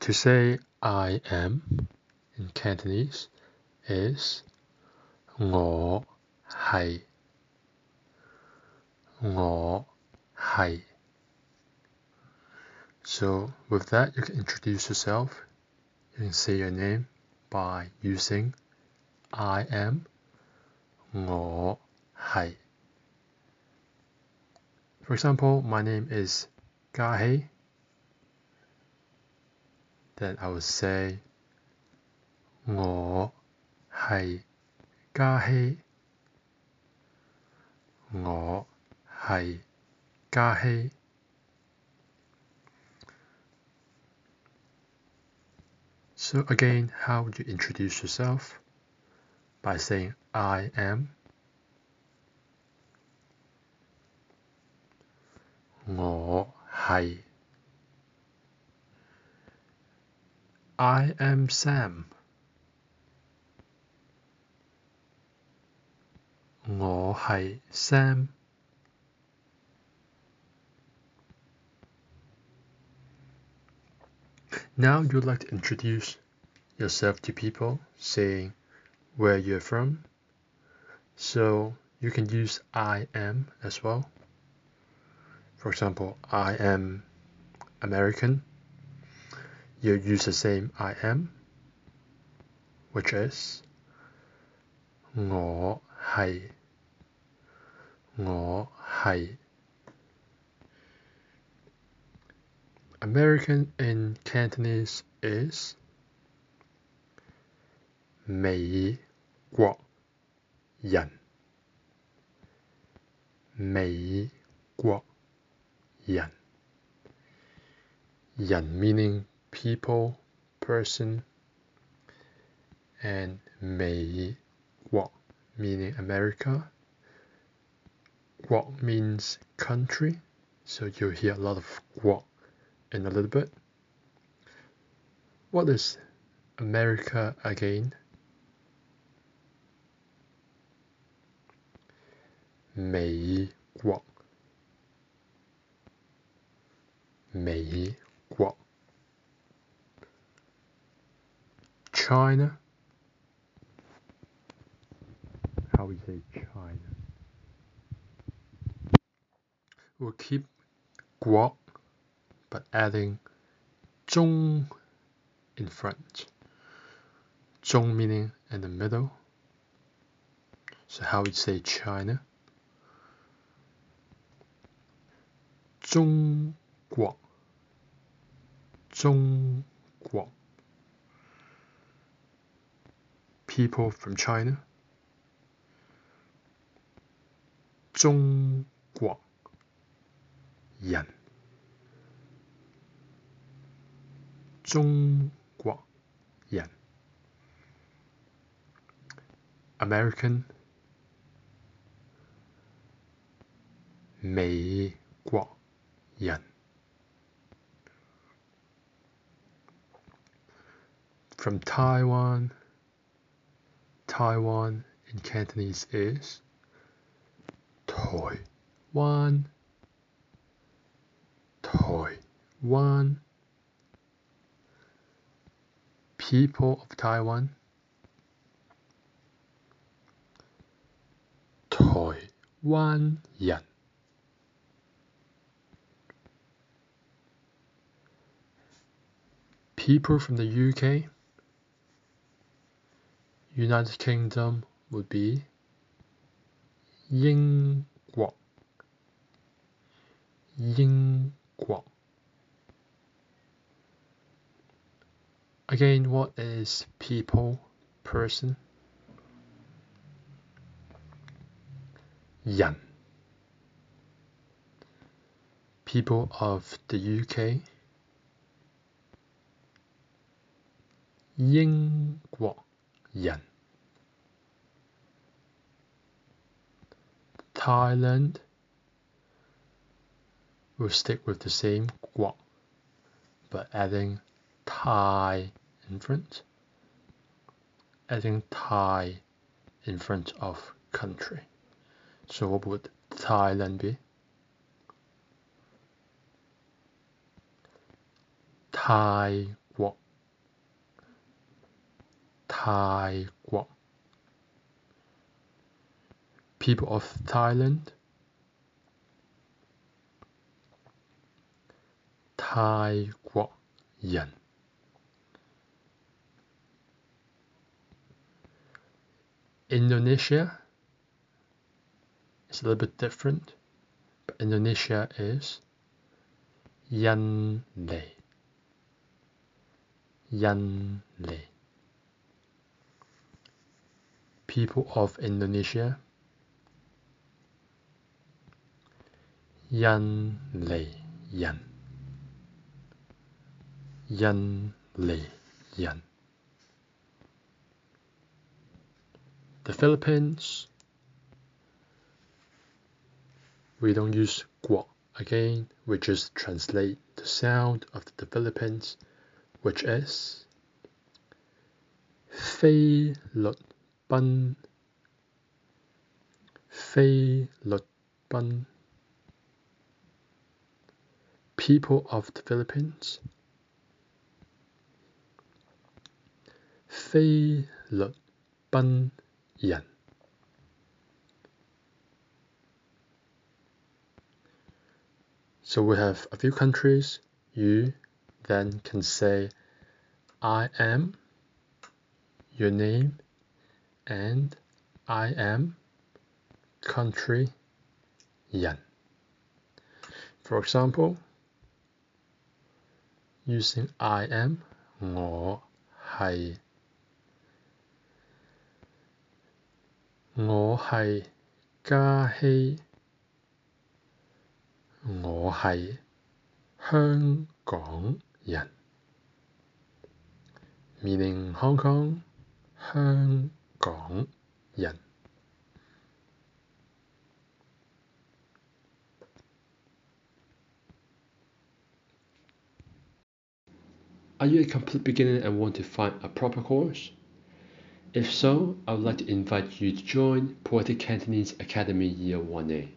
To say I am in Cantonese is 我系我系 So with that you can introduce yourself. You can say your name by using I am 我系 For example, my name is Gahi. Then I would say 我系嘉希，我系嘉希。So again, how would you introduce yourself? By saying I am. 我系 I am Sam。我係 Sam。Now you'd like to introduce yourself to people, saying where you're from. So you can use I am as well. For example, I am American You use the same I am, which is 我系我系 American in Cantonese is 美国人美国人人 meaning people, person, and Mei Guo meaning America. Guo means country, so you'll hear a lot of Guo in a little bit. What is America again? Mei Guo. Mei Guo. China? How we say China? We'll keep guo, but adding zhong in French. Zhong meaning in the middle. So how we say China? Zhong guo. Zhong guo. People from China. 中国人中国人 American 美国人 From Taiwan Taiwan in Cantonese is Taiwan, Taiwan. People of Taiwan, Taiwan People from the UK. United Kingdom would be 英国英国 Again, what is people, person? Yan. People of the UK. 英国 人 Thailand will stick with the same guok, but adding Thai in front, adding Thai in front of country. So what would Thailand be? Thai 國，泰国。People of Thailand，泰国人。Indonesia is a little bit different, but Indonesia is 印尼，印尼。 people of Indonesia? Yan Le Yan. Yan Le Yan. The Philippines. We don't use guo again, we just translate the sound of the Philippines, which is 菲律 宾，菲律宾。People of the Philippines，菲律宾。人。So we have a few countries. You then can say, I am your name and I am country yan. For example, using I am 我系我系嘉熙，我系香港人，meaning Hong Kong 香 港人。Are you a complete beginner and want to find a proper course? If so, I would like to invite you to join Poetic Cantonese Academy Year 1A.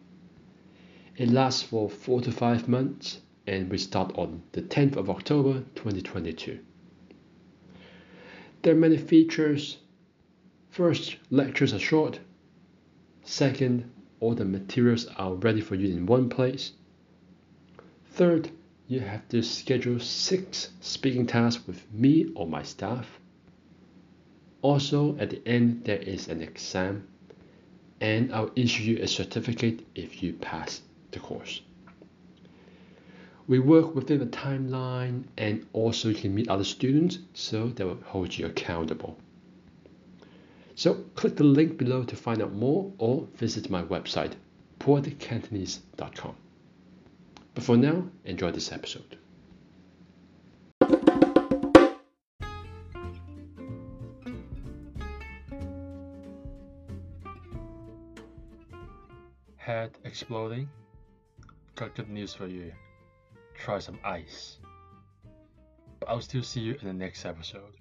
It lasts for 4 to 5 months and we start on the 10th of October 2022. There are many features. First, lectures are short. Second, all the materials are ready for you in one place. Third, you have to schedule six speaking tasks with me or my staff. Also, at the end, there is an exam, and I'll issue you a certificate if you pass the course. We work within a timeline, and also you can meet other students, so they will hold you accountable. So, click the link below to find out more, or visit my website, poeticcantonese.com. But for now, enjoy this episode. Head exploding? Got good news for you. Try some ice. But I'll still see you in the next episode.